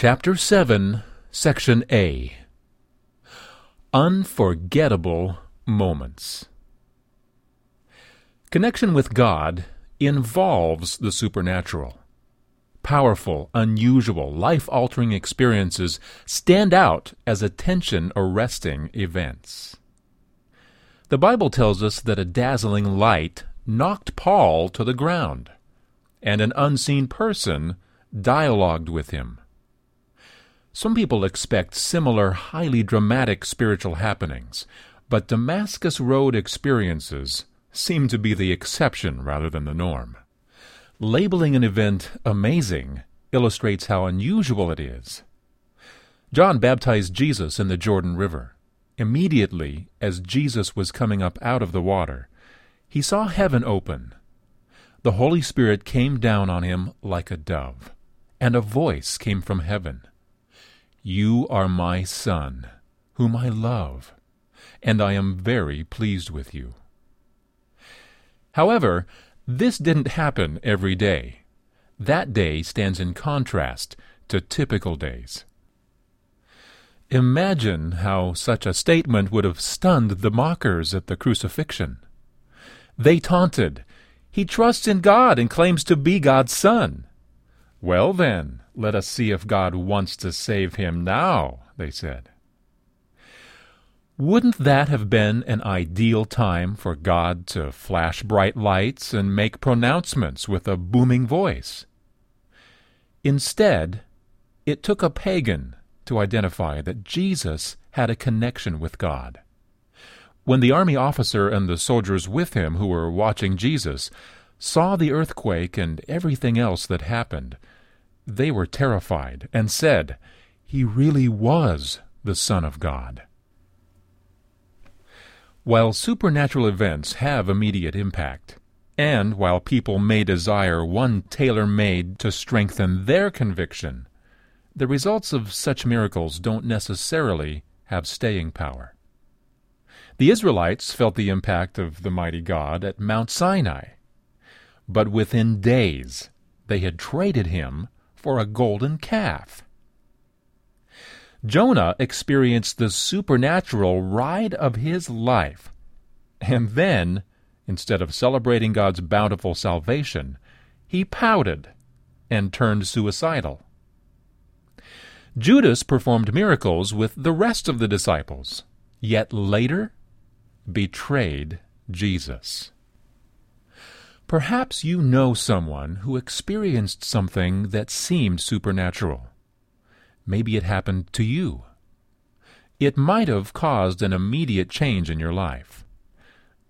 Chapter 7, Section A Unforgettable Moments. Connection with God involves the supernatural. Powerful, unusual, life altering experiences stand out as attention arresting events. The Bible tells us that a dazzling light knocked Paul to the ground, and an unseen person dialogued with him. Some people expect similar highly dramatic spiritual happenings, but Damascus Road experiences seem to be the exception rather than the norm. Labeling an event amazing illustrates how unusual it is. John baptized Jesus in the Jordan River. Immediately, as Jesus was coming up out of the water, he saw heaven open. The Holy Spirit came down on him like a dove, and a voice came from heaven. You are my Son, whom I love, and I am very pleased with you. However, this didn't happen every day. That day stands in contrast to typical days. Imagine how such a statement would have stunned the mockers at the crucifixion. They taunted, He trusts in God and claims to be God's Son. Well, then, let us see if God wants to save him now, they said. Wouldn't that have been an ideal time for God to flash bright lights and make pronouncements with a booming voice? Instead, it took a pagan to identify that Jesus had a connection with God. When the army officer and the soldiers with him who were watching Jesus saw the earthquake and everything else that happened, they were terrified and said, He really was the Son of God. While supernatural events have immediate impact, and while people may desire one tailor made to strengthen their conviction, the results of such miracles don't necessarily have staying power. The Israelites felt the impact of the mighty God at Mount Sinai, but within days they had traded him for a golden calf. Jonah experienced the supernatural ride of his life. And then, instead of celebrating God's bountiful salvation, he pouted and turned suicidal. Judas performed miracles with the rest of the disciples, yet later betrayed Jesus. Perhaps you know someone who experienced something that seemed supernatural. Maybe it happened to you. It might have caused an immediate change in your life.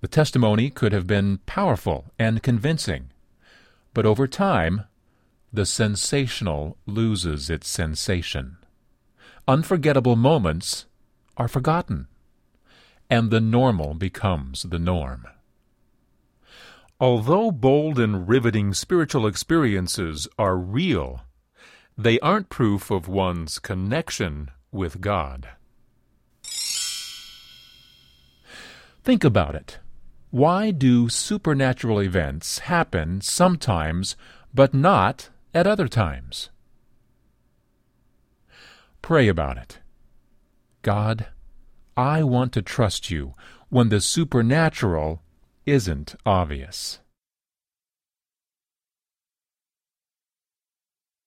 The testimony could have been powerful and convincing, but over time, the sensational loses its sensation. Unforgettable moments are forgotten, and the normal becomes the norm. Although bold and riveting spiritual experiences are real, they aren't proof of one's connection with God. Think about it. Why do supernatural events happen sometimes but not at other times? Pray about it. God, I want to trust you when the supernatural isn't obvious.